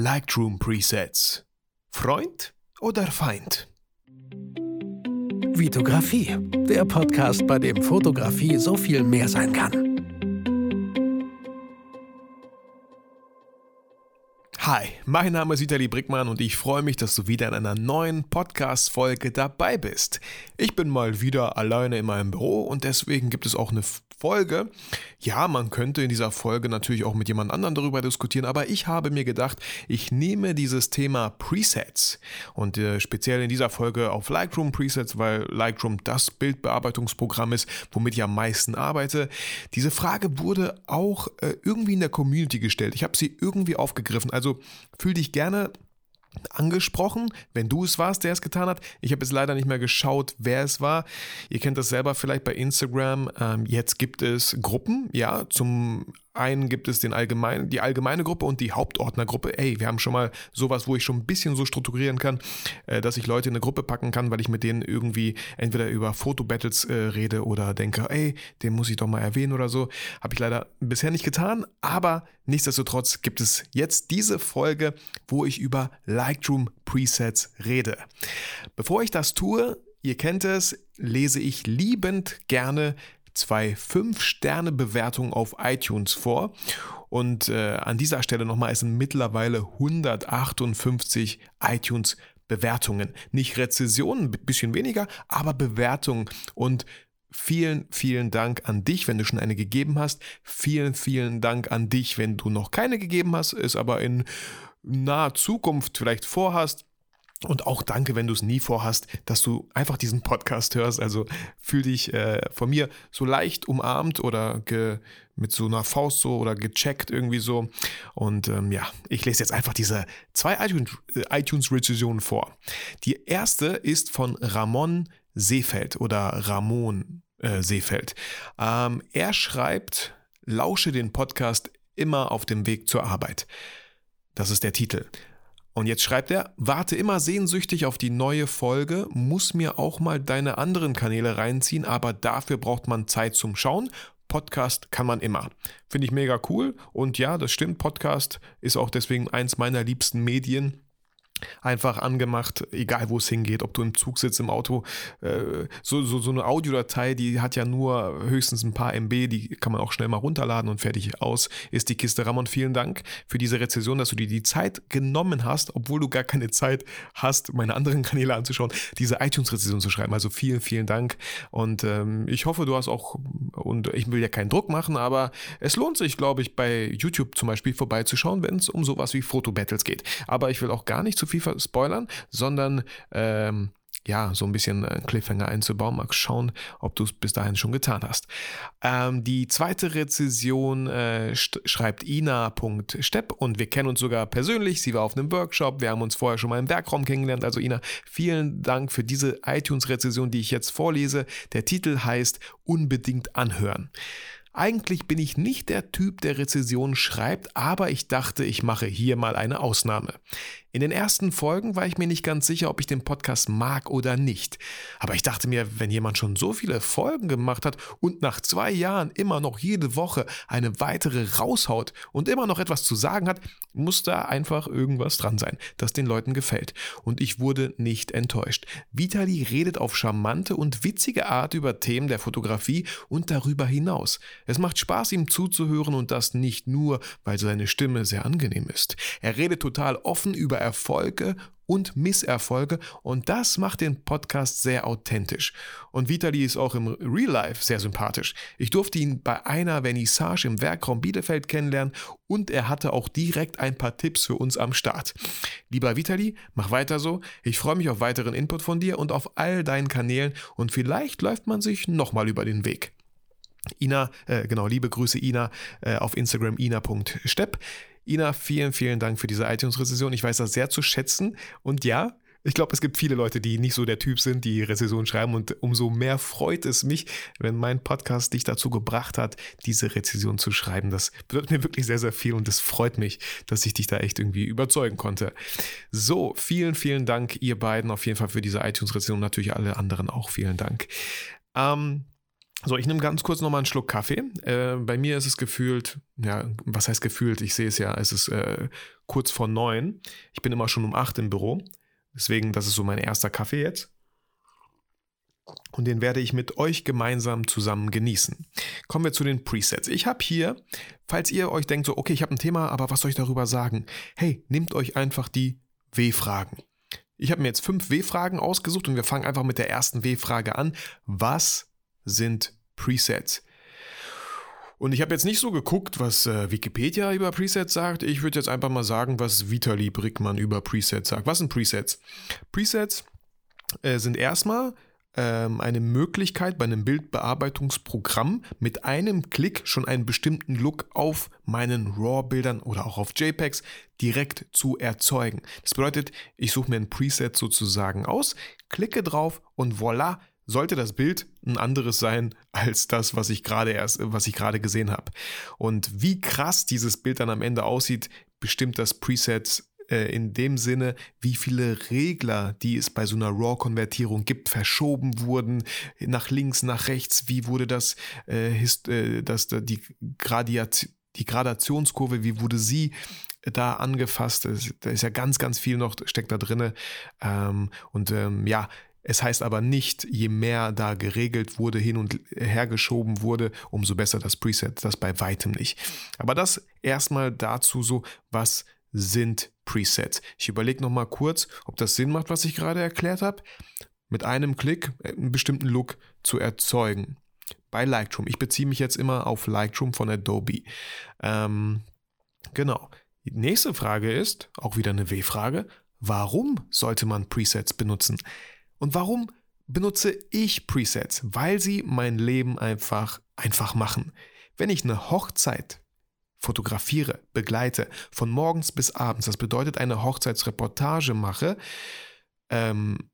Lightroom Presets. Freund oder Feind? Vitografie, der Podcast, bei dem Fotografie so viel mehr sein kann. Hi, mein Name ist Vitali Brickmann und ich freue mich, dass du wieder in einer neuen Podcast-Folge dabei bist. Ich bin mal wieder alleine in meinem Büro und deswegen gibt es auch eine Folge. Ja, man könnte in dieser Folge natürlich auch mit jemand anderem darüber diskutieren, aber ich habe mir gedacht, ich nehme dieses Thema Presets und äh, speziell in dieser Folge auf Lightroom Presets, weil Lightroom das Bildbearbeitungsprogramm ist, womit ich am meisten arbeite. Diese Frage wurde auch äh, irgendwie in der Community gestellt. Ich habe sie irgendwie aufgegriffen. Also fühl dich gerne angesprochen, wenn du es warst, der es getan hat. Ich habe jetzt leider nicht mehr geschaut, wer es war. Ihr kennt das selber vielleicht bei Instagram. Ähm, jetzt gibt es Gruppen, ja, zum einen gibt es den allgemein, die allgemeine Gruppe und die Hauptordnergruppe. Ey, wir haben schon mal sowas, wo ich schon ein bisschen so strukturieren kann, äh, dass ich Leute in eine Gruppe packen kann, weil ich mit denen irgendwie entweder über Fotobattles äh, rede oder denke, ey, den muss ich doch mal erwähnen oder so. Habe ich leider bisher nicht getan, aber nichtsdestotrotz gibt es jetzt diese Folge, wo ich über Lightroom Presets rede. Bevor ich das tue, Ihr kennt es, lese ich liebend gerne zwei 5-Sterne-Bewertungen auf iTunes vor. Und äh, an dieser Stelle nochmal, es sind mittlerweile 158 iTunes Bewertungen. Nicht Rezessionen, ein bisschen weniger, aber Bewertungen. Und vielen, vielen Dank an dich, wenn du schon eine gegeben hast. Vielen, vielen Dank an dich, wenn du noch keine gegeben hast, es aber in naher Zukunft vielleicht vorhast. Und auch danke, wenn du es nie vorhast, dass du einfach diesen Podcast hörst. Also fühl dich äh, von mir so leicht umarmt oder mit so einer Faust so oder gecheckt irgendwie so. Und ähm, ja, ich lese jetzt einfach diese zwei äh, iTunes-Rezensionen vor. Die erste ist von Ramon Seefeld oder Ramon äh, Seefeld. Ähm, er schreibt, lausche den Podcast immer auf dem Weg zur Arbeit. Das ist der Titel. Und jetzt schreibt er, warte immer sehnsüchtig auf die neue Folge, muss mir auch mal deine anderen Kanäle reinziehen, aber dafür braucht man Zeit zum Schauen. Podcast kann man immer. Finde ich mega cool. Und ja, das stimmt, Podcast ist auch deswegen eins meiner liebsten Medien einfach angemacht, egal wo es hingeht, ob du im Zug sitzt, im Auto. Äh, so, so, so eine Audiodatei, die hat ja nur höchstens ein paar MB, die kann man auch schnell mal runterladen und fertig aus ist die Kiste. Ramon, vielen Dank für diese Rezession, dass du dir die Zeit genommen hast, obwohl du gar keine Zeit hast, meine anderen Kanäle anzuschauen, diese iTunes-Rezession zu schreiben. Also vielen, vielen Dank und ähm, ich hoffe, du hast auch, und ich will ja keinen Druck machen, aber es lohnt sich, glaube ich, bei YouTube zum Beispiel vorbeizuschauen, wenn es um sowas wie Fotobattles geht. Aber ich will auch gar nicht zu viel spoilern, sondern ähm, ja, so ein bisschen Cliffhanger einzubauen. Mal schauen, ob du es bis dahin schon getan hast. Ähm, die zweite Rezession äh, schreibt ina.stepp und wir kennen uns sogar persönlich. Sie war auf einem Workshop. Wir haben uns vorher schon mal im Werkraum kennengelernt. Also Ina, vielen Dank für diese iTunes-Rezession, die ich jetzt vorlese. Der Titel heißt Unbedingt anhören. Eigentlich bin ich nicht der Typ, der Rezessionen schreibt, aber ich dachte, ich mache hier mal eine Ausnahme. In den ersten Folgen war ich mir nicht ganz sicher, ob ich den Podcast mag oder nicht. Aber ich dachte mir, wenn jemand schon so viele Folgen gemacht hat und nach zwei Jahren immer noch jede Woche eine weitere raushaut und immer noch etwas zu sagen hat, muss da einfach irgendwas dran sein, das den Leuten gefällt. Und ich wurde nicht enttäuscht. Vitali redet auf charmante und witzige Art über Themen der Fotografie und darüber hinaus. Es macht Spaß, ihm zuzuhören und das nicht nur, weil seine Stimme sehr angenehm ist. Er redet total offen über Erfolge und Misserfolge und das macht den Podcast sehr authentisch. Und Vitali ist auch im Real Life sehr sympathisch. Ich durfte ihn bei einer Vernissage im Werkraum Bielefeld kennenlernen und er hatte auch direkt ein paar Tipps für uns am Start. Lieber Vitali, mach weiter so. Ich freue mich auf weiteren Input von dir und auf all deinen Kanälen und vielleicht läuft man sich nochmal über den Weg. Ina, äh, genau, liebe Grüße Ina äh, auf Instagram ina.stepp. Ina, vielen, vielen Dank für diese iTunes-Rezession. Ich weiß das sehr zu schätzen. Und ja, ich glaube, es gibt viele Leute, die nicht so der Typ sind, die Rezession schreiben. Und umso mehr freut es mich, wenn mein Podcast dich dazu gebracht hat, diese Rezession zu schreiben. Das bedeutet mir wirklich sehr, sehr viel und es freut mich, dass ich dich da echt irgendwie überzeugen konnte. So, vielen, vielen Dank, ihr beiden, auf jeden Fall für diese iTunes-Rezession. Natürlich alle anderen auch vielen Dank. Ähm, So, ich nehme ganz kurz nochmal einen Schluck Kaffee. Äh, bei mir ist es gefühlt, ja, was heißt gefühlt? Ich sehe es ja, es ist äh, kurz vor neun. Ich bin immer schon um acht im Büro. Deswegen, das ist so mein erster Kaffee jetzt. Und den werde ich mit euch gemeinsam zusammen genießen. Kommen wir zu den Presets. Ich habe hier, falls ihr euch denkt, so, okay, ich habe ein Thema, aber was soll ich darüber sagen? Hey, nehmt euch einfach die W-Fragen. Ich habe mir jetzt fünf W-Fragen ausgesucht und wir fangen einfach mit der ersten W-Frage an. Was sind Presets? Und ich habe jetzt nicht so geguckt, was äh, Wikipedia über Presets sagt. Ich würde jetzt einfach mal sagen, was Vitali Brickmann über Presets sagt. Was sind Presets? Presets äh, sind erstmal ähm, eine Möglichkeit bei einem Bildbearbeitungsprogramm mit einem Klick schon einen bestimmten Look auf meinen RAW-Bildern oder auch auf JPEGs direkt zu erzeugen. Das bedeutet, ich suche mir ein Preset sozusagen aus, klicke drauf und voilà, sollte das Bild ein anderes sein als das, was ich gerade erst, was ich gerade gesehen habe. Und wie krass dieses Bild dann am Ende aussieht, bestimmt das Preset äh, in dem Sinne, wie viele Regler, die es bei so einer RAW-Konvertierung gibt, verschoben wurden, nach links, nach rechts, wie wurde das, äh, äh, das die, Gradiat, die Gradationskurve, wie wurde sie da angefasst. Da ist ja ganz, ganz viel noch, steckt da drin. Ähm, und ähm, ja, es heißt aber nicht, je mehr da geregelt wurde, hin und her geschoben wurde, umso besser das Preset. Das bei weitem nicht. Aber das erstmal dazu so, was sind Presets. Ich überlege nochmal kurz, ob das Sinn macht, was ich gerade erklärt habe. Mit einem Klick einen bestimmten Look zu erzeugen. Bei Lightroom. Ich beziehe mich jetzt immer auf Lightroom von Adobe. Ähm, genau. Die nächste Frage ist, auch wieder eine W-Frage, warum sollte man Presets benutzen? Und warum benutze ich Presets? Weil sie mein Leben einfach einfach machen. Wenn ich eine Hochzeit fotografiere, begleite, von morgens bis abends, das bedeutet eine Hochzeitsreportage mache, ähm,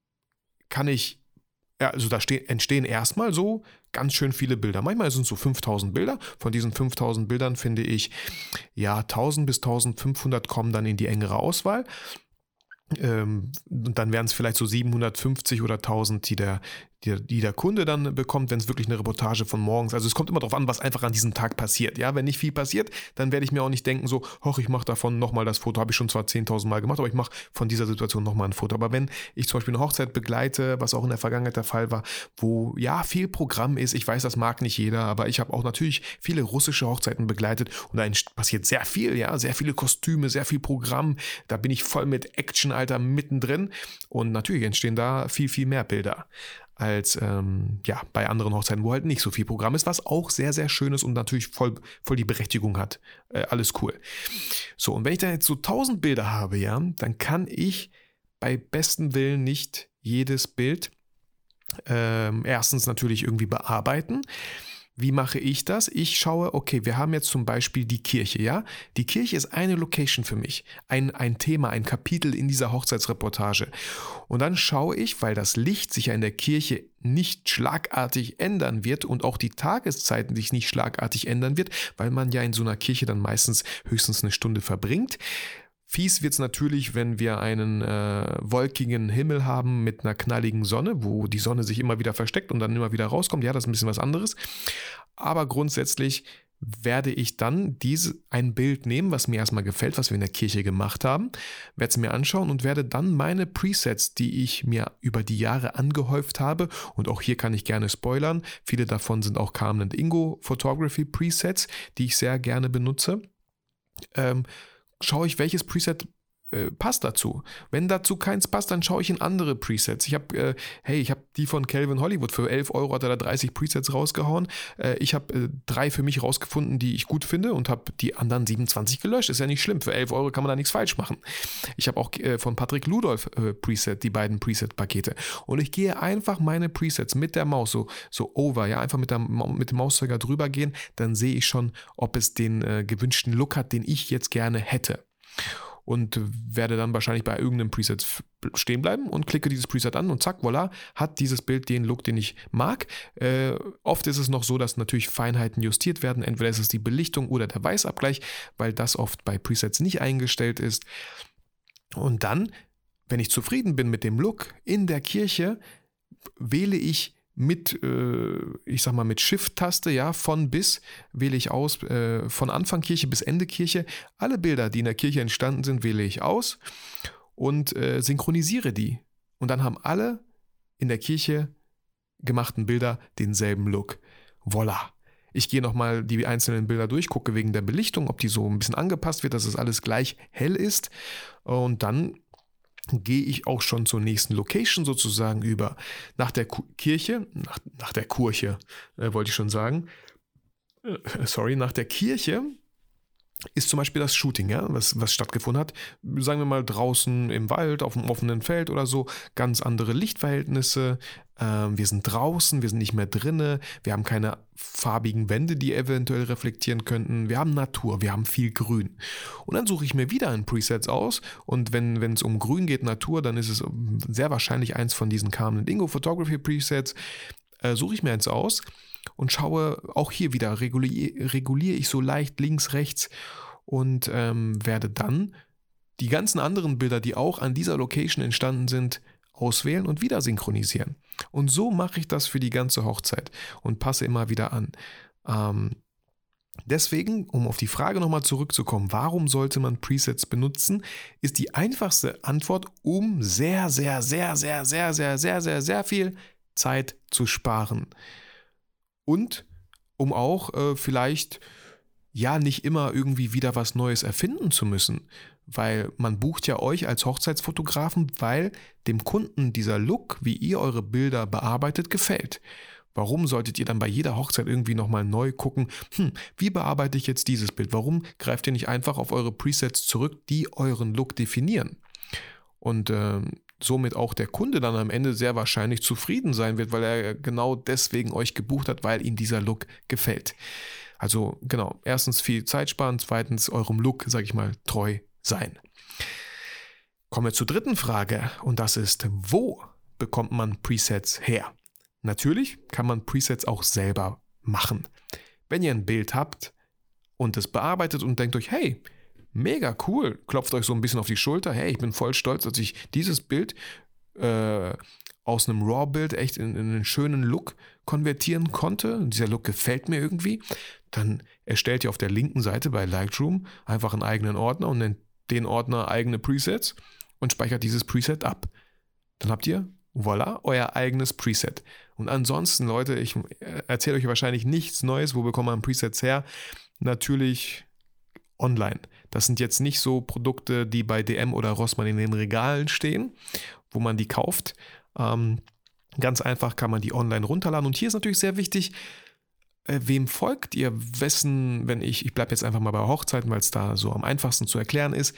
kann ich, also da entstehen erstmal so ganz schön viele Bilder. Manchmal sind es so 5000 Bilder. Von diesen 5000 Bildern finde ich, ja, 1000 bis 1500 kommen dann in die engere Auswahl. Ähm, und dann wären es vielleicht so 750 oder 1000, die der, die, die der Kunde dann bekommt, wenn es wirklich eine Reportage von morgens. Also es kommt immer darauf an, was einfach an diesem Tag passiert. Ja, wenn nicht viel passiert, dann werde ich mir auch nicht denken, so, hoch, ich mache davon nochmal das Foto. Habe ich schon zwar 10.000 Mal gemacht, aber ich mache von dieser Situation nochmal ein Foto. Aber wenn ich zum Beispiel eine Hochzeit begleite, was auch in der Vergangenheit der Fall war, wo ja viel Programm ist, ich weiß, das mag nicht jeder, aber ich habe auch natürlich viele russische Hochzeiten begleitet und da passiert sehr viel, ja, sehr viele Kostüme, sehr viel Programm. Da bin ich voll mit Action, Alter, mittendrin und natürlich entstehen da viel, viel mehr Bilder als ähm, ja, bei anderen Hochzeiten, wo halt nicht so viel Programm ist, was auch sehr, sehr schön ist und natürlich voll, voll die Berechtigung hat. Äh, alles cool. So, und wenn ich da jetzt so 1000 Bilder habe, ja, dann kann ich bei bestem Willen nicht jedes Bild ähm, erstens natürlich irgendwie bearbeiten. Wie mache ich das? Ich schaue, okay, wir haben jetzt zum Beispiel die Kirche, ja? Die Kirche ist eine Location für mich, ein, ein Thema, ein Kapitel in dieser Hochzeitsreportage. Und dann schaue ich, weil das Licht sich ja in der Kirche nicht schlagartig ändern wird und auch die Tageszeiten sich nicht schlagartig ändern wird, weil man ja in so einer Kirche dann meistens höchstens eine Stunde verbringt, Fies wird es natürlich, wenn wir einen äh, wolkigen Himmel haben mit einer knalligen Sonne, wo die Sonne sich immer wieder versteckt und dann immer wieder rauskommt. Ja, das ist ein bisschen was anderes. Aber grundsätzlich werde ich dann diese, ein Bild nehmen, was mir erstmal gefällt, was wir in der Kirche gemacht haben, werde es mir anschauen und werde dann meine Presets, die ich mir über die Jahre angehäuft habe, und auch hier kann ich gerne spoilern, viele davon sind auch Carmen Ingo Photography Presets, die ich sehr gerne benutze, ähm, schaue ich, welches Preset äh, passt dazu. Wenn dazu keins passt, dann schaue ich in andere Presets. Ich habe, äh, hey, ich habe die von Calvin Hollywood für 11 Euro hat er da 30 Presets rausgehauen. Äh, ich habe äh, drei für mich rausgefunden, die ich gut finde und habe die anderen 27 gelöscht. Ist ja nicht schlimm. Für 11 Euro kann man da nichts falsch machen. Ich habe auch äh, von Patrick Ludolf Preset, die beiden Preset-Pakete. Und ich gehe einfach meine Presets mit der Maus so, so over, ja, einfach mit, der, mit dem Mauszeiger drüber gehen. Dann sehe ich schon, ob es den gewünschten Look hat, den ich jetzt gerne hätte und werde dann wahrscheinlich bei irgendeinem Preset stehen bleiben und klicke dieses Preset an und zack, voilà, hat dieses Bild den Look, den ich mag. Äh, oft ist es noch so, dass natürlich Feinheiten justiert werden. Entweder ist es die Belichtung oder der Weißabgleich, weil das oft bei Presets nicht eingestellt ist. Und dann, wenn ich zufrieden bin mit dem Look in der Kirche, wähle ich mit, äh, ich sag mal, mit Shift-Taste, ja, von bis wähle ich aus, äh, von Anfang Kirche bis Ende Kirche. Alle Bilder, die in der Kirche entstanden sind, wähle ich aus und äh, synchronisiere die. Und dann haben alle in der Kirche gemachten Bilder denselben Look. Voila. Ich gehe nochmal die einzelnen Bilder durch, gucke wegen der Belichtung, ob die so ein bisschen angepasst wird, dass es alles gleich hell ist. Und dann gehe ich auch schon zur nächsten Location sozusagen über. Nach der Ku Kirche, nach, nach der Kurche, äh, wollte ich schon sagen. Äh, sorry, nach der Kirche ist zum Beispiel das Shooting, ja, was, was stattgefunden hat. Sagen wir mal draußen im Wald, auf dem offenen Feld oder so. Ganz andere Lichtverhältnisse. Ähm, wir sind draußen, wir sind nicht mehr drinne. Wir haben keine farbigen Wände, die eventuell reflektieren könnten. Wir haben Natur, wir haben viel Grün. Und dann suche ich mir wieder ein Preset aus. Und wenn es um Grün geht, Natur, dann ist es sehr wahrscheinlich eins von diesen Carmen Dingo Photography Presets. Äh, suche ich mir eins aus und schaue auch hier wieder, reguliere, reguliere ich so leicht links, rechts und ähm, werde dann die ganzen anderen Bilder, die auch an dieser Location entstanden sind, auswählen und wieder synchronisieren. Und so mache ich das für die ganze Hochzeit und passe immer wieder an. Ähm, deswegen, um auf die Frage nochmal zurückzukommen, warum sollte man Presets benutzen, ist die einfachste Antwort, um sehr, sehr, sehr, sehr, sehr, sehr, sehr, sehr, sehr viel Zeit zu sparen und um auch äh, vielleicht ja nicht immer irgendwie wieder was Neues erfinden zu müssen, weil man bucht ja euch als Hochzeitsfotografen, weil dem Kunden dieser Look, wie ihr eure Bilder bearbeitet, gefällt. Warum solltet ihr dann bei jeder Hochzeit irgendwie nochmal neu gucken, hm, wie bearbeite ich jetzt dieses Bild? Warum greift ihr nicht einfach auf eure Presets zurück, die euren Look definieren? Und äh, somit auch der Kunde dann am Ende sehr wahrscheinlich zufrieden sein wird, weil er genau deswegen euch gebucht hat, weil ihm dieser Look gefällt. Also genau, erstens viel Zeit sparen, zweitens eurem Look, sage ich mal, treu sein. Kommen wir zur dritten Frage und das ist, wo bekommt man Presets her? Natürlich kann man Presets auch selber machen. Wenn ihr ein Bild habt und es bearbeitet und denkt euch, hey, mega cool. Klopft euch so ein bisschen auf die Schulter. Hey, ich bin voll stolz, dass ich dieses Bild äh, aus einem RAW-Bild echt in, in, einen schönen Look konvertieren konnte. Dieser Look gefällt mir irgendwie. Dann erstellt ihr auf der linken Seite bei Lightroom einfach einen eigenen Ordner und nennt den Ordner eigene Presets und speichert dieses Preset ab. Dann habt ihr, voilà, euer eigenes Preset. Und ansonsten, Leute, ich äh, erzähle euch wahrscheinlich nichts Neues. Wo bekommt man Presets her? Natürlich online. Das sind jetzt nicht so Produkte, die bei DM oder Rossmann in den Regalen stehen, wo man die kauft. Ähm, ganz einfach kann man die online runterladen. Und hier ist natürlich sehr wichtig, äh, wem folgt ihr? Wessen, wenn ich, ich bleibe jetzt einfach mal bei Hochzeiten, weil es da so am einfachsten zu erklären ist,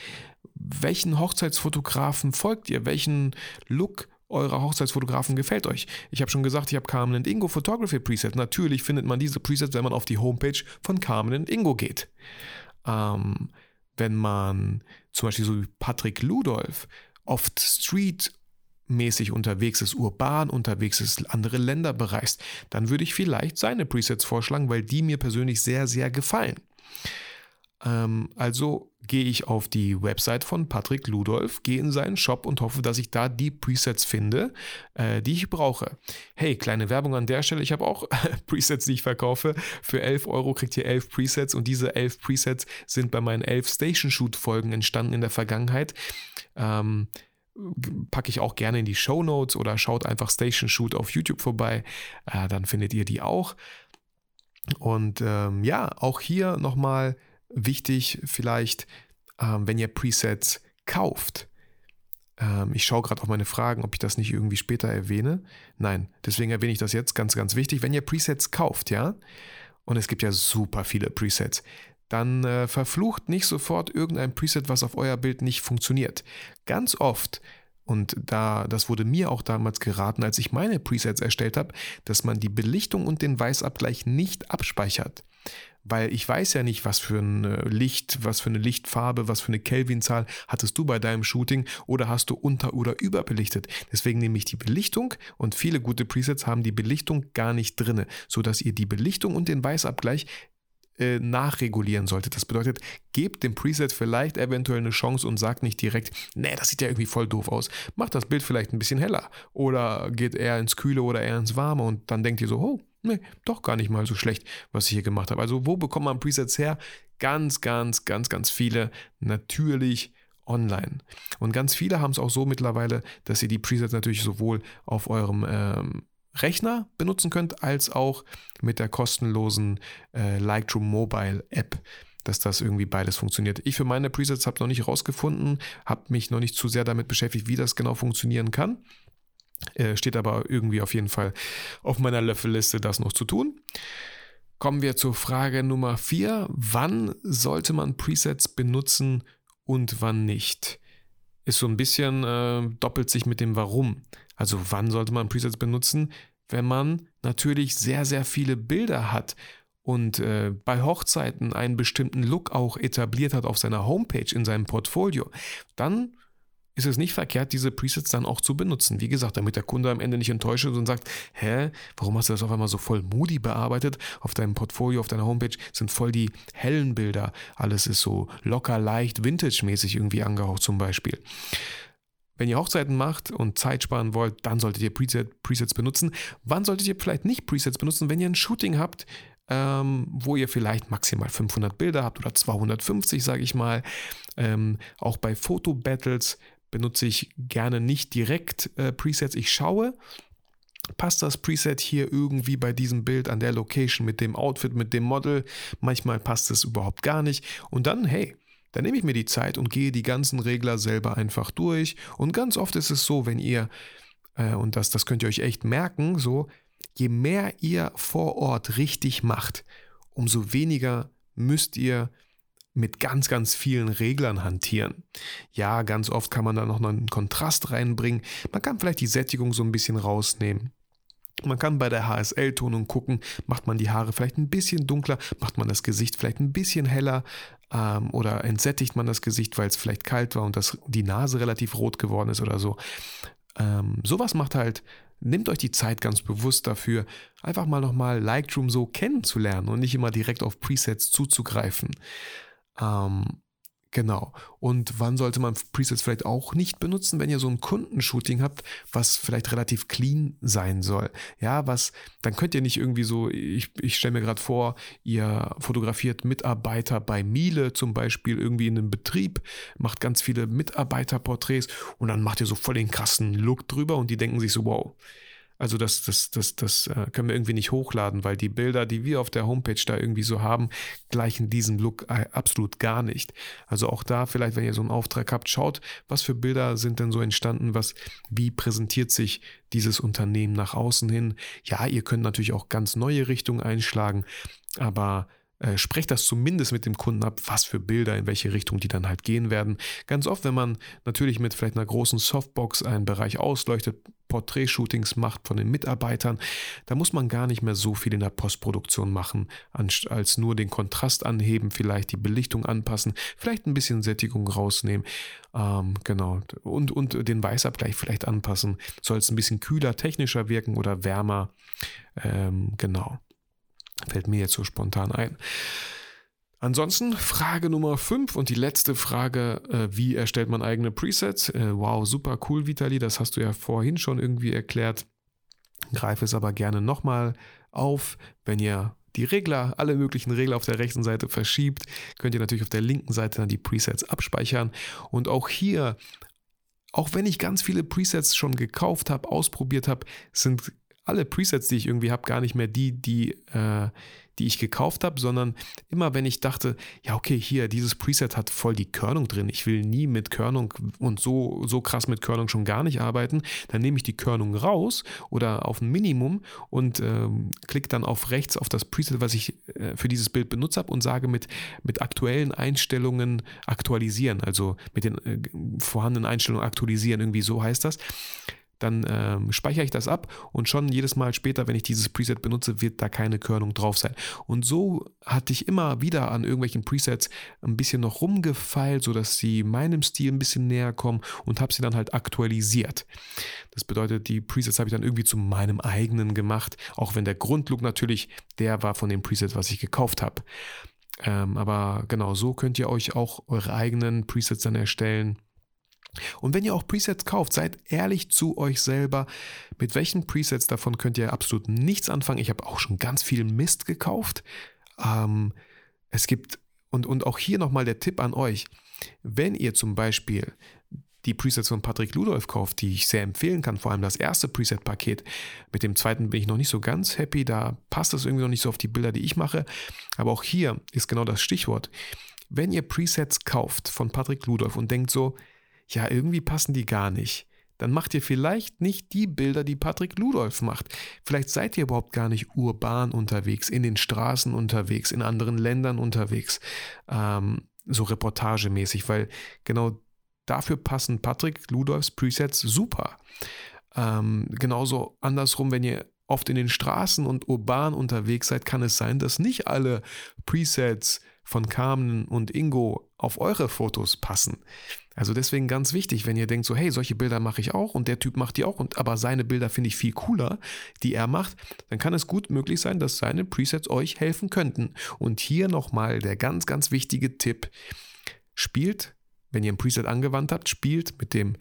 welchen Hochzeitsfotografen folgt ihr? Welchen Look eurer Hochzeitsfotografen gefällt euch? Ich habe schon gesagt, ich habe Carmen Ingo Photography Preset. Natürlich findet man diese Presets, wenn man auf die Homepage von Carmen Ingo geht. Ähm, wenn man zum Beispiel so wie Patrick Ludolf oft streetmäßig unterwegs ist, urban unterwegs ist, andere Länder bereist, dann würde ich vielleicht seine Presets vorschlagen, weil die mir persönlich sehr, sehr gefallen. Ähm, also gehe ich auf die Website von Patrick Ludolf, gehe in seinen Shop und hoffe, dass ich da die Presets finde, äh, die ich brauche. Hey, kleine Werbung an der Stelle. Ich habe auch Presets, die ich verkaufe. Für 11 Euro kriegt ihr 11 Presets und diese 11 Presets sind bei meinen 11 Station Shoot Folgen entstanden in der Vergangenheit. Ähm, packe ich auch gerne in die Show Notes oder schaut einfach Station Shoot auf YouTube vorbei. Äh, dann findet ihr die auch. Und ähm, ja, auch hier nochmal wichtig vielleicht, ähm, wenn ihr Presets kauft. Ähm, ich schaue gerade auf meine Fragen, ob ich das nicht irgendwie später erwähne. Nein, deswegen erwähne ich das jetzt ganz, ganz wichtig. Wenn ihr Presets kauft, ja, und es gibt ja super viele Presets, dann äh, verflucht nicht sofort irgendein Preset, was auf euer Bild nicht funktioniert. Ganz oft und da, das wurde mir auch damals geraten, als ich meine Presets erstellt habe, dass man die Belichtung und den Weißabgleich nicht abspeichert weil ich weiß ja nicht, was für ein äh, Licht, was für eine Lichtfarbe, was für eine Kelvinzahl hattest du bei deinem Shooting oder hast du unter- oder überbelichtet. Deswegen nehme ich die Belichtung und viele gute Presets haben die Belichtung gar nicht drinne, sodass ihr die Belichtung und den Weißabgleich äh, nachregulieren solltet. Das bedeutet, gebt dem Preset vielleicht eventuell eine Chance und sagt nicht direkt, nee, das sieht ja irgendwie voll doof aus. Macht das Bild vielleicht ein bisschen heller oder geht eher ins Kühle oder eher ins Warme und dann denkt ihr so, oh, nee, doch gar nicht mal so schlecht, was ich hier gemacht habe. Also wo bekommt man Presets her? Ganz, ganz, ganz, ganz viele natürlich online. Und ganz viele haben es auch so mittlerweile, dass ihr die Presets natürlich sowohl auf eurem ähm, Rechner benutzen könnt, als auch mit der kostenlosen äh, Lightroom Mobile App dass das irgendwie beides funktioniert. Ich für meine Presets habe noch nicht rausgefunden, habe mich noch nicht zu sehr damit beschäftigt, wie das genau funktionieren kann. Äh, steht aber irgendwie auf jeden Fall auf meiner Löffelliste, das noch zu tun. Kommen wir zur Frage Nummer 4. Wann sollte man Presets benutzen und wann nicht? Ist so ein bisschen äh, doppelt sich mit dem Warum. Also wann sollte man Presets benutzen? Wenn man natürlich sehr, sehr viele Bilder hat und äh, bei Hochzeiten einen bestimmten Look auch etabliert hat auf seiner Homepage in seinem Portfolio, dann ist es nicht verkehrt, diese Presets dann auch zu benutzen. Wie gesagt, damit der Kunde am Ende nicht enttäuscht ist und sagt, hä, warum hast du das auf einmal so voll moody bearbeitet? Auf deinem Portfolio, auf deiner Homepage sind voll die hellen Bilder. Alles ist so locker, leicht, vintage-mäßig irgendwie angehaucht zum Beispiel. Wenn ihr Hochzeiten macht und Zeit sparen wollt, dann solltet ihr Preset, Presets benutzen. Wann solltet ihr vielleicht nicht Presets benutzen? Wenn ihr ein Shooting habt, ähm, wo ihr vielleicht maximal 500 Bilder habt oder 250, sage ich mal. Ähm, auch bei Fotobattles benutze ich gerne nicht direkt äh, Presets. Ich schaue, passt das Preset hier irgendwie bei diesem Bild an der Location mit dem Outfit, mit dem Model. Manchmal passt es überhaupt gar nicht. Und dann, hey, dann nehme ich mir die Zeit und gehe die ganzen Regler selber einfach durch. Und ganz oft ist es so, wenn ihr, äh, und das, das könnt ihr euch echt merken, so, je mehr ihr vor Ort richtig macht, umso weniger müsst ihr mit ganz, ganz vielen Reglern hantieren. Ja, ganz oft kann man da noch einen Kontrast reinbringen. Man kann vielleicht die Sättigung so ein bisschen rausnehmen. Man kann bei der HSL-Tonung gucken, macht man die Haare vielleicht ein bisschen dunkler, macht man das Gesicht vielleicht ein bisschen heller ähm, oder entsättigt man das Gesicht, weil es vielleicht kalt war und das, die Nase relativ rot geworden ist oder so. Ähm, sowas macht halt Nehmt euch die Zeit ganz bewusst dafür, einfach mal nochmal Lightroom so kennenzulernen und nicht immer direkt auf Presets zuzugreifen. Ähm, Genau. Und wann sollte man Presets vielleicht auch nicht benutzen, wenn ihr so ein Kundenshooting habt, was vielleicht relativ clean sein soll? Ja, was, dann könnt ihr nicht irgendwie so, ich, ich stelle mir gerade vor, ihr fotografiert Mitarbeiter bei Miele zum Beispiel irgendwie in einem Betrieb, macht ganz viele Mitarbeiterporträts und dann macht ihr so voll den krassen Look drüber und die denken sich so, wow, also das, das, das, das äh, können wir irgendwie nicht hochladen, weil die Bilder, die wir auf der Homepage da irgendwie so haben, gleichen diesem Look äh, absolut gar nicht. Also auch da vielleicht, wenn ihr so einen Auftrag habt, schaut, was für Bilder sind denn so entstanden, was, wie präsentiert sich dieses Unternehmen nach außen hin. Ja, ihr könnt natürlich auch ganz neue Richtungen einschlagen, aber äh, sprecht das zumindest mit dem Kunden ab, was für Bilder, in welche Richtung die dann halt gehen werden. Ganz oft, wenn man natürlich mit vielleicht einer großen Softbox einen Bereich ausleuchtet, Porträtshootings macht von den Mitarbeitern, da muss man gar nicht mehr so viel in der Postproduktion machen, als nur den Kontrast anheben, vielleicht die Belichtung anpassen, vielleicht ein bisschen Sättigung rausnehmen, ähm, genau, und, und den Weißabgleich vielleicht anpassen, soll es ein bisschen kühler, technischer wirken oder wärmer, ähm, genau. Fällt mir jetzt so spontan ein. Ansonsten Frage Nummer 5 und die letzte Frage, äh, wie erstellt man eigene Presets? Äh, wow, super cool, Vitali, das hast du ja vorhin schon irgendwie erklärt. Greife es aber gerne nochmal auf. Wenn ihr die Regler, alle möglichen Regler auf der rechten Seite verschiebt, könnt ihr natürlich auf der linken Seite dann die Presets abspeichern. Und auch hier, auch wenn ich ganz viele Presets schon gekauft habe, ausprobiert habe, sind alle Presets, die ich irgendwie habe, gar nicht mehr die, die, äh, die ich gekauft habe, sondern immer wenn ich dachte, ja, okay, hier, dieses Preset hat voll die Körnung drin, ich will nie mit Körnung und so, so krass mit Körnung schon gar nicht arbeiten, dann nehme ich die Körnung raus oder auf ein Minimum und ähm, klicke dann auf rechts auf das Preset, was ich äh, für dieses Bild benutzt habe und sage mit, mit aktuellen Einstellungen aktualisieren, also mit den äh, vorhandenen Einstellungen aktualisieren, irgendwie so heißt das dann ähm, speichere ich das ab und schon jedes Mal später, wenn ich dieses Preset benutze, wird da keine Körnung drauf sein. Und so hatte ich immer wieder an irgendwelchen Presets ein bisschen noch rumgefeilt, sodass sie meinem Stil ein bisschen näher kommen und habe sie dann halt aktualisiert. Das bedeutet, die Presets habe ich dann irgendwie zu meinem eigenen gemacht, auch wenn der Grundlook natürlich der war von dem Preset, was ich gekauft habe. Ähm, aber genau, so könnt ihr euch auch eure eigenen Presets dann erstellen. Und wenn ihr auch Presets kauft, seid ehrlich zu euch selber. Mit welchen Presets davon könnt ihr absolut nichts anfangen? Ich habe auch schon ganz viel Mist gekauft. Ähm, es gibt, und, und auch hier nochmal der Tipp an euch, wenn ihr zum Beispiel die Presets von Patrick Ludolf kauft, die ich sehr empfehlen kann, vor allem das erste Preset-Paket. Mit dem zweiten bin ich noch nicht so ganz happy, da passt es irgendwie noch nicht so auf die Bilder, die ich mache. Aber auch hier ist genau das Stichwort. Wenn ihr Presets kauft von Patrick Ludolf und denkt so, ja, irgendwie passen die gar nicht, dann macht ihr vielleicht nicht die Bilder, die Patrick Ludolf macht. Vielleicht seid ihr überhaupt gar nicht urban unterwegs, in den Straßen unterwegs, in anderen Ländern unterwegs, ähm, so reportagemäßig, weil genau dafür passen Patrick Ludolfs Presets super. Ähm, genauso andersrum, wenn ihr oft in den Straßen und urban unterwegs seid, kann es sein, dass nicht alle Presets von Carmen und Ingo auf eure Fotos passen. Also deswegen ganz wichtig, wenn ihr denkt so, hey, solche Bilder mache ich auch und der Typ macht die auch, und aber seine Bilder finde ich viel cooler, die er macht, dann kann es gut möglich sein, dass seine Presets euch helfen könnten. Und hier nochmal der ganz, ganz wichtige Tipp. Spielt, wenn ihr ein Preset angewandt habt, spielt mit dem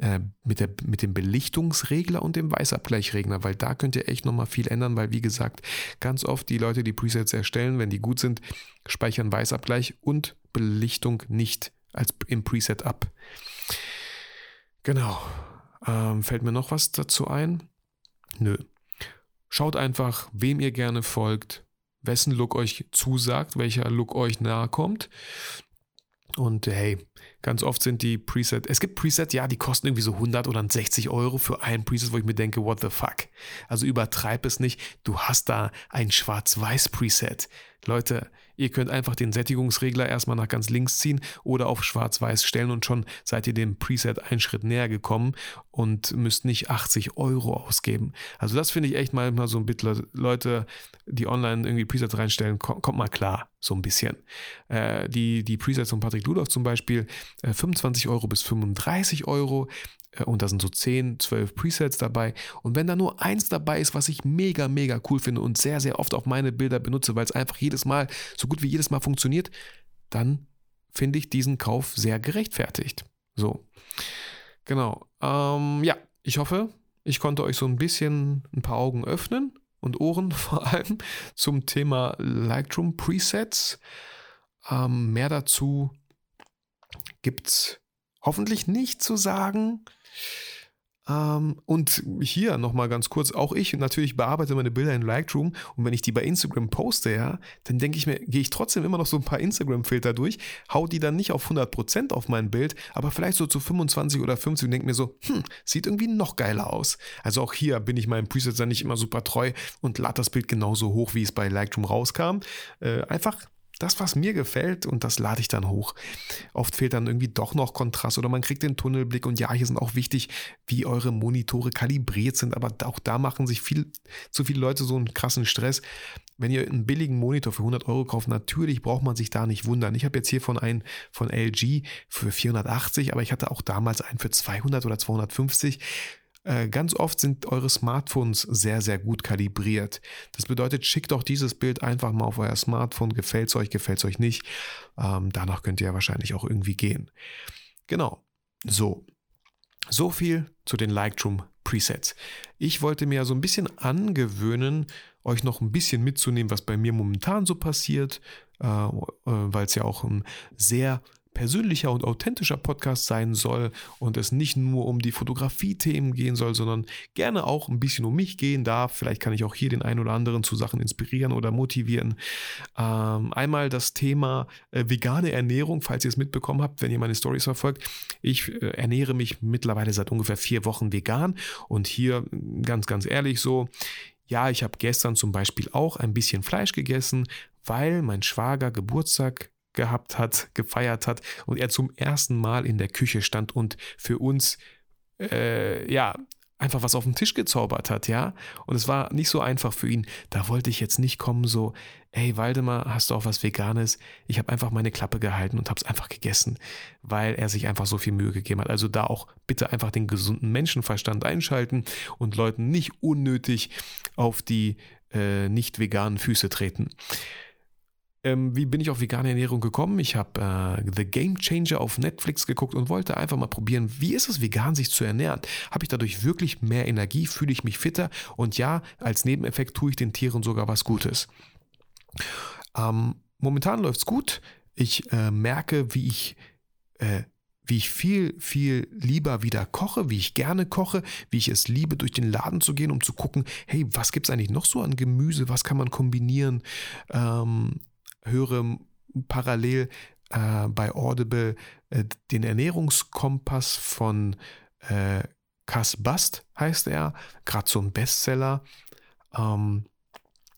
äh, mit, der, mit dem Belichtungsregler und dem Weißabgleichregler, weil da könnt ihr echt nochmal viel ändern, weil wie gesagt, ganz oft die Leute, die Presets erstellen, wenn die gut sind, speichern Weißabgleich und Belichtung nicht als im Preset ab. Genau. Ähm, fällt mir noch was dazu ein? Nö. Schaut einfach, wem ihr gerne folgt, wessen Look euch zusagt, welcher Look euch nahe kommt. Und hey, ganz oft sind die Presets, es gibt Presets, ja, die kosten irgendwie so 100 oder 60 Euro für ein Preset, wo ich mir denke, what the fuck? Also übertreib es nicht, du hast da ein Schwarz-Weiß-Preset. Leute, Ihr könnt einfach den Sättigungsregler erstmal nach ganz links ziehen oder auf schwarz-weiß stellen und schon seid ihr dem Preset einen Schritt näher gekommen und müsst nicht 80 Euro ausgeben. Also das finde ich echt manchmal so ein bisschen, Leute, die online irgendwie Presets reinstellen, kommt mal klar, so ein bisschen. Äh, die, die Presets von Patrick Ludolf zum Beispiel, äh, 25 Euro bis 35 Euro. Äh, und da sind so 10, 12 Presets dabei. Und wenn da nur eins dabei ist, was ich mega, mega cool finde und sehr, sehr oft auf meine Bilder benutze, weil es einfach jedes Mal, so gut wie jedes Mal funktioniert, dann finde ich diesen Kauf sehr gerechtfertigt. So. Genau. Ähm, ja, ich hoffe, ich konnte euch so ein bisschen ein paar Augen öffnen und Ohren vor allem zum Thema Lightroom Presets. Ähm, mehr dazu gibt es hoffentlich nicht zu sagen. Ähm, und hier nochmal ganz kurz, auch ich natürlich bearbeite meine Bilder in Lightroom und wenn ich die bei Instagram poste, ja, dann denke ich mir, gehe ich trotzdem immer noch so ein paar Instagram-Filter durch, hau die dann nicht auf 100% auf mein Bild, aber vielleicht so zu 25 oder 50 und denke mir so, hm, sieht irgendwie noch geiler aus. Also auch hier bin ich meinem Preset dann nicht immer super treu und lade das Bild genauso hoch, wie es bei Lightroom rauskam. Äh, einfach das, was mir gefällt, und das lade ich dann hoch. Oft fehlt dann irgendwie doch noch Kontrast oder man kriegt den Tunnelblick. Und ja, hier sind auch wichtig, wie eure Monitore kalibriert sind. Aber auch da machen sich viel, zu viele Leute so einen krassen Stress. Wenn ihr einen billigen Monitor für 100 Euro kauft, natürlich braucht man sich da nicht wundern. Ich habe jetzt hier von einen von LG für 480, aber ich hatte auch damals einen für 200 oder 250. Äh, ganz oft sind eure Smartphones sehr, sehr gut kalibriert. Das bedeutet, schickt auch dieses Bild einfach mal auf euer Smartphone. Gefällt es euch, gefällt es euch nicht. Ähm, danach könnt ihr ja wahrscheinlich auch irgendwie gehen. Genau. So. So viel zu den Lightroom Presets. Ich wollte mir so ein bisschen angewöhnen, euch noch ein bisschen mitzunehmen, was bei mir momentan so passiert, äh, äh weil es ja auch ein sehr persönlicher und authentischer Podcast sein soll und es nicht nur um die Fotografie-Themen gehen soll, sondern gerne auch ein bisschen um mich gehen darf. Vielleicht kann ich auch hier den einen oder anderen zu Sachen inspirieren oder motivieren. Ähm, einmal das Thema äh, vegane Ernährung, falls ihr es mitbekommen habt, wenn ihr meine Stories verfolgt. Ich äh, ernähre mich mittlerweile seit ungefähr vier Wochen vegan und hier ganz, ganz ehrlich so, ja, ich habe gestern zum Beispiel auch ein bisschen Fleisch gegessen, weil mein Schwager Geburtstag gehabt hat, gefeiert hat und er zum ersten Mal in der Küche stand und für uns äh, ja einfach was auf den Tisch gezaubert hat, ja. Und es war nicht so einfach für ihn. Da wollte ich jetzt nicht kommen, so, ey Waldemar, hast du auch was Veganes? Ich habe einfach meine Klappe gehalten und habe es einfach gegessen, weil er sich einfach so viel Mühe gegeben hat. Also da auch bitte einfach den gesunden Menschenverstand einschalten und Leuten nicht unnötig auf die äh, nicht veganen Füße treten. Ähm, wie bin ich auf vegane Ernährung gekommen? Ich habe äh, The Game Changer auf Netflix geguckt und wollte einfach mal probieren, wie ist es vegan, sich zu ernähren? Habe ich dadurch wirklich mehr Energie? Fühle ich mich fitter? Und ja, als Nebeneffekt tue ich den Tieren sogar was Gutes. Ähm, momentan läuft es gut. Ich äh, merke, wie ich äh, wie ich viel, viel lieber wieder koche, wie ich gerne koche, wie ich es liebe, durch den Laden zu gehen, um zu gucken, hey, was gibt es eigentlich noch so an Gemüse, was kann man kombinieren? Ähm, höre parallel äh, bei Audible äh, den Ernährungskompass von äh, Cass Bast, heißt er, gerade so ein Bestseller. Ähm,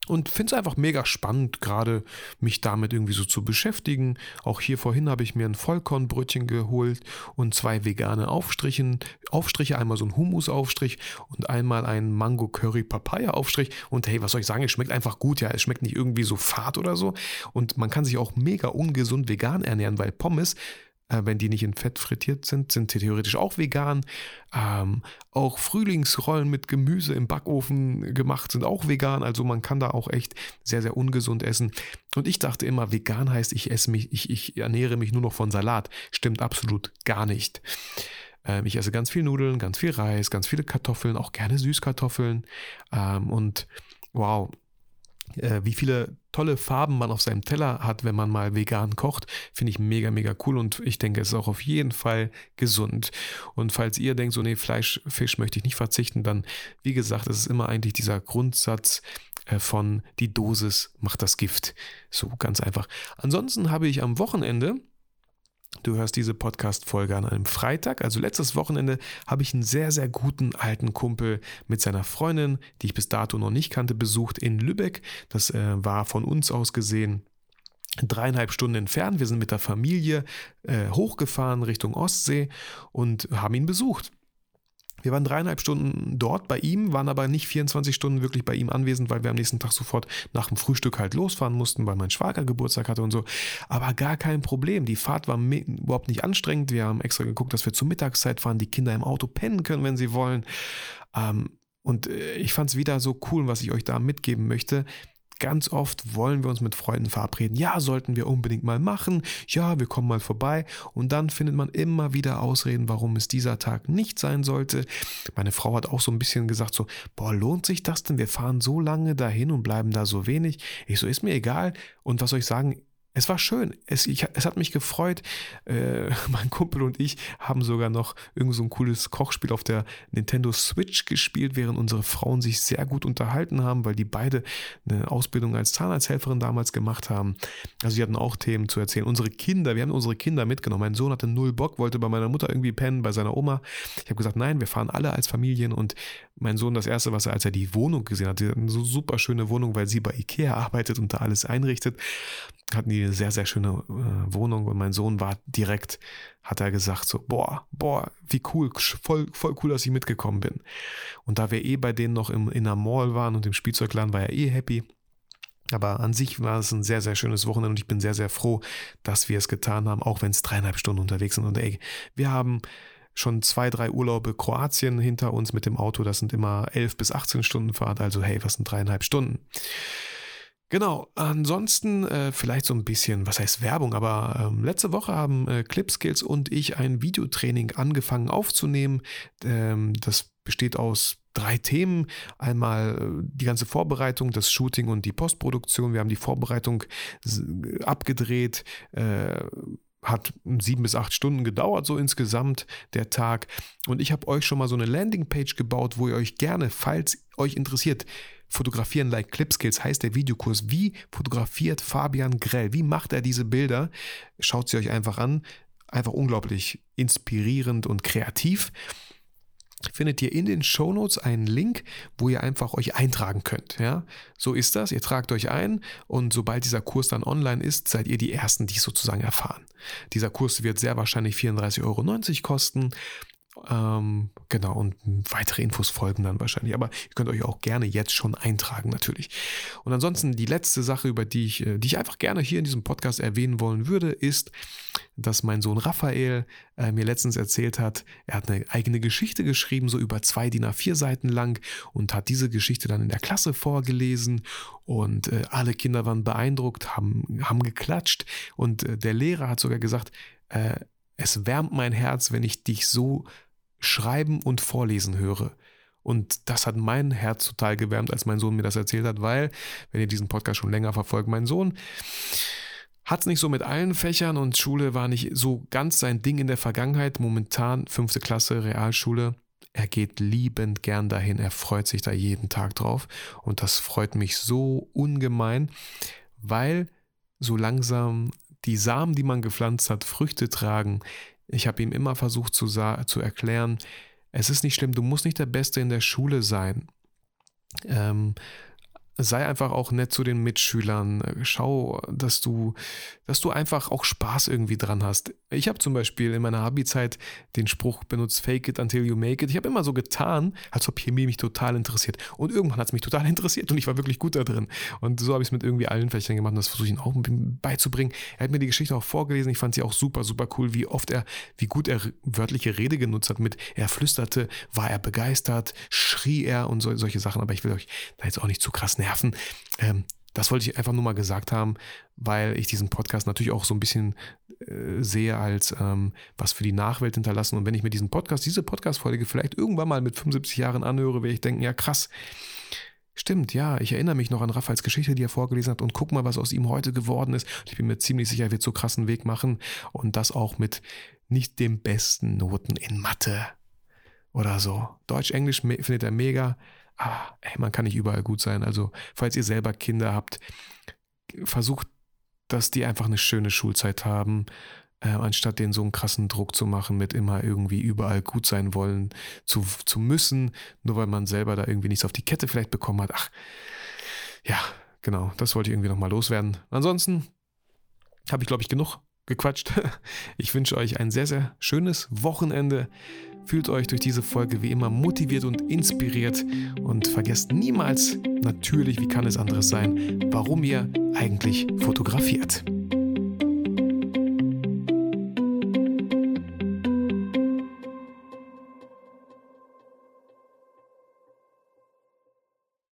und finde es einfach mega spannend, gerade mich damit irgendwie so zu beschäftigen. Auch hier vorhin habe ich mir ein Vollkornbrötchen geholt und zwei vegane Aufstrichen, Aufstriche, einmal so ein Hummusaufstrich und einmal ein Mango Curry Papaya Aufstrich. Und hey, was soll ich sagen, es schmeckt einfach gut, ja, es schmeckt nicht irgendwie so fad oder so. Und man kann sich auch mega ungesund vegan ernähren, weil Pommes wenn die nicht in Fett frittiert sind, sind sie theoretisch auch vegan. Ähm, auch Frühlingsrollen mit Gemüse im Backofen gemacht sind auch vegan. Also man kann da auch echt sehr, sehr ungesund essen. Und ich dachte immer, vegan heißt, ich esse mich, ich, ich ernähre mich nur noch von Salat. Stimmt absolut gar nicht. Ähm, ich esse ganz viel Nudeln, ganz viel Reis, ganz viele Kartoffeln, auch gerne Süßkartoffeln. Ähm, und wow, äh, wie viele tolle Farben man auf seinem Teller hat, wenn man mal vegan kocht, finde ich mega, mega cool und ich denke, es ist auch auf jeden Fall gesund. Und falls ihr denkt, so, nee, Fleisch, Fisch möchte ich nicht verzichten, dann, wie gesagt, es ist immer eigentlich dieser Grundsatz äh, von die Dosis macht das Gift. So ganz einfach. Ansonsten habe ich am Wochenende Du hörst diese Podcast-Folge an einem Freitag. Also letztes Wochenende habe ich einen sehr, sehr guten alten Kumpel mit seiner Freundin, die ich bis dato noch nicht kannte, besucht in Lübeck. Das äh, war von uns aus gesehen dreieinhalb Stunden entfernt. Wir sind mit der Familie äh, hochgefahren Richtung Ostsee und haben ihn besucht. Wir waren dreieinhalb Stunden dort bei ihm, waren aber nicht 24 Stunden wirklich bei ihm anwesend, weil wir am nächsten Tag sofort nach dem Frühstück halt losfahren mussten, weil mein Schwager Geburtstag hatte und so. Aber gar kein Problem. Die Fahrt war überhaupt nicht anstrengend. Wir haben extra geguckt, dass wir zur Mittagszeit fahren, die Kinder im Auto pennen können, wenn sie wollen. Ähm, und äh, ich fand es wieder so cool, was ich euch da mitgeben möchte. Ganz oft wollen wir uns mit Freunden verabreden. Ja, sollten wir unbedingt mal machen. Ja, wir kommen mal vorbei. Und dann findet man immer wieder Ausreden, warum es dieser Tag nicht sein sollte. Meine Frau hat auch so ein bisschen gesagt, so, boah, lohnt sich das denn? Wir fahren so lange dahin und bleiben da so wenig. Ich so, ist mir egal. Und was soll ich sagen? Es war schön. Es, ich, es hat mich gefreut. Äh, mein Kumpel und ich haben sogar noch irgend so ein cooles Kochspiel auf der Nintendo Switch gespielt, während unsere Frauen sich sehr gut unterhalten haben, weil die beide eine Ausbildung als Zahnarzthelferin damals gemacht haben. Also sie hatten auch Themen zu erzählen. Unsere Kinder, wir haben unsere Kinder mitgenommen. Mein Sohn hatte null Bock, wollte bei meiner Mutter irgendwie pennen, bei seiner Oma. Ich habe gesagt, nein, wir fahren alle als Familien und mein Sohn das erste, was er, als er die Wohnung gesehen hat, eine so super schöne Wohnung, weil sie bei Ikea arbeitet und da alles einrichtet, hatten die sehr, sehr schöne äh, Wohnung und mein Sohn war direkt, hat er gesagt so, boah, boah, wie cool, voll, voll cool, dass ich mitgekommen bin. Und da wir eh bei denen noch im, in der Mall waren und im Spielzeugladen, war er eh happy. Aber an sich war es ein sehr, sehr schönes Wochenende und ich bin sehr, sehr froh, dass wir es getan haben, auch wenn es dreieinhalb Stunden unterwegs sind. Und ey, wir haben schon zwei, drei Urlaube Kroatien hinter uns mit dem Auto. Das sind immer elf bis 18 Stunden Fahrt. Also hey, was sind dreieinhalb Stunden? Genau, ansonsten äh, vielleicht so ein bisschen, was heißt Werbung, aber ähm, letzte Woche haben äh, Clipskills und ich ein Videotraining angefangen aufzunehmen. Ähm, das besteht aus drei Themen. Einmal äh, die ganze Vorbereitung, das Shooting und die Postproduktion. Wir haben die Vorbereitung abgedreht. Äh, hat sieben bis acht Stunden gedauert, so insgesamt der Tag. Und ich habe euch schon mal so eine Landingpage gebaut, wo ihr euch gerne, falls euch interessiert, fotografieren like Clipskills heißt der Videokurs. Wie fotografiert Fabian Grell? Wie macht er diese Bilder? Schaut sie euch einfach an. Einfach unglaublich inspirierend und kreativ findet ihr in den Shownotes einen Link, wo ihr einfach euch eintragen könnt. Ja? So ist das. Ihr tragt euch ein und sobald dieser Kurs dann online ist, seid ihr die Ersten, die es sozusagen erfahren. Dieser Kurs wird sehr wahrscheinlich 34,90 Euro kosten. Ähm, genau, und weitere Infos folgen dann wahrscheinlich. Aber ihr könnt euch auch gerne jetzt schon eintragen, natürlich. Und ansonsten die letzte Sache, über die ich, äh, die ich einfach gerne hier in diesem Podcast erwähnen wollen würde, ist, dass mein Sohn Raphael äh, mir letztens erzählt hat, er hat eine eigene Geschichte geschrieben, so über zwei DIN A4 Seiten lang und hat diese Geschichte dann in der Klasse vorgelesen und äh, alle Kinder waren beeindruckt, haben, haben geklatscht und äh, der Lehrer hat sogar gesagt, äh, es wärmt mein Herz, wenn ich dich so schreiben und vorlesen höre. Und das hat mein Herz total gewärmt, als mein Sohn mir das erzählt hat, weil, wenn ihr diesen Podcast schon länger verfolgt, mein Sohn hat es nicht so mit allen Fächern und Schule war nicht so ganz sein Ding in der Vergangenheit. Momentan fünfte Klasse Realschule. Er geht liebend gern dahin, er freut sich da jeden Tag drauf und das freut mich so ungemein, weil so langsam die Samen, die man gepflanzt hat, Früchte tragen. Ich habe ihm immer versucht zu, zu erklären, es ist nicht schlimm, du musst nicht der Beste in der Schule sein. Ähm, sei einfach auch nett zu den Mitschülern. Schau, dass du, dass du einfach auch Spaß irgendwie dran hast. Ich habe zum Beispiel in meiner Abi-Zeit den Spruch benutzt, fake it until you make it. Ich habe immer so getan, als ob Chemie mich total interessiert. Und irgendwann hat es mich total interessiert und ich war wirklich gut da drin. Und so habe ich es mit irgendwie allen Fächern gemacht und das versuche ich ihm auch beizubringen. Er hat mir die Geschichte auch vorgelesen. Ich fand sie auch super, super cool, wie oft er, wie gut er wörtliche Rede genutzt hat mit, er flüsterte, war er begeistert, schrie er und so, solche Sachen. Aber ich will euch da jetzt auch nicht zu krass nerven. Ähm, das wollte ich einfach nur mal gesagt haben, weil ich diesen Podcast natürlich auch so ein bisschen äh, sehe als ähm, was für die Nachwelt hinterlassen. Und wenn ich mir diesen Podcast, diese Podcast-Folge vielleicht irgendwann mal mit 75 Jahren anhöre, werde ich denken, ja krass, Stimmt, ja, ich erinnere mich noch an Raphaels Geschichte, die er vorgelesen hat und guck mal, was aus ihm heute geworden ist. Ich bin mir ziemlich sicher, er wird so krassen Weg machen und das auch mit nicht den besten Noten in Mathe oder so. Deutsch, Englisch findet er mega, ah, ey, man kann nicht überall gut sein. Also, falls ihr selber Kinder habt, versucht, dass die einfach eine schöne Schulzeit haben, äh, anstatt denen so einen krassen Druck zu machen, mit immer irgendwie überall gut sein wollen zu, zu müssen, nur weil man selber da irgendwie nichts auf die Kette vielleicht bekommen hat. Ach, ja, genau, das wollte ich irgendwie nochmal loswerden. Ansonsten habe ich, glaube ich, genug gequatscht. Ich wünsche euch ein sehr, sehr schönes Wochenende. Fühlt euch durch diese Folge wie immer motiviert und inspiriert und vergesst niemals, natürlich, wie kann es anderes sein, warum ihr eigentlich fotografiert.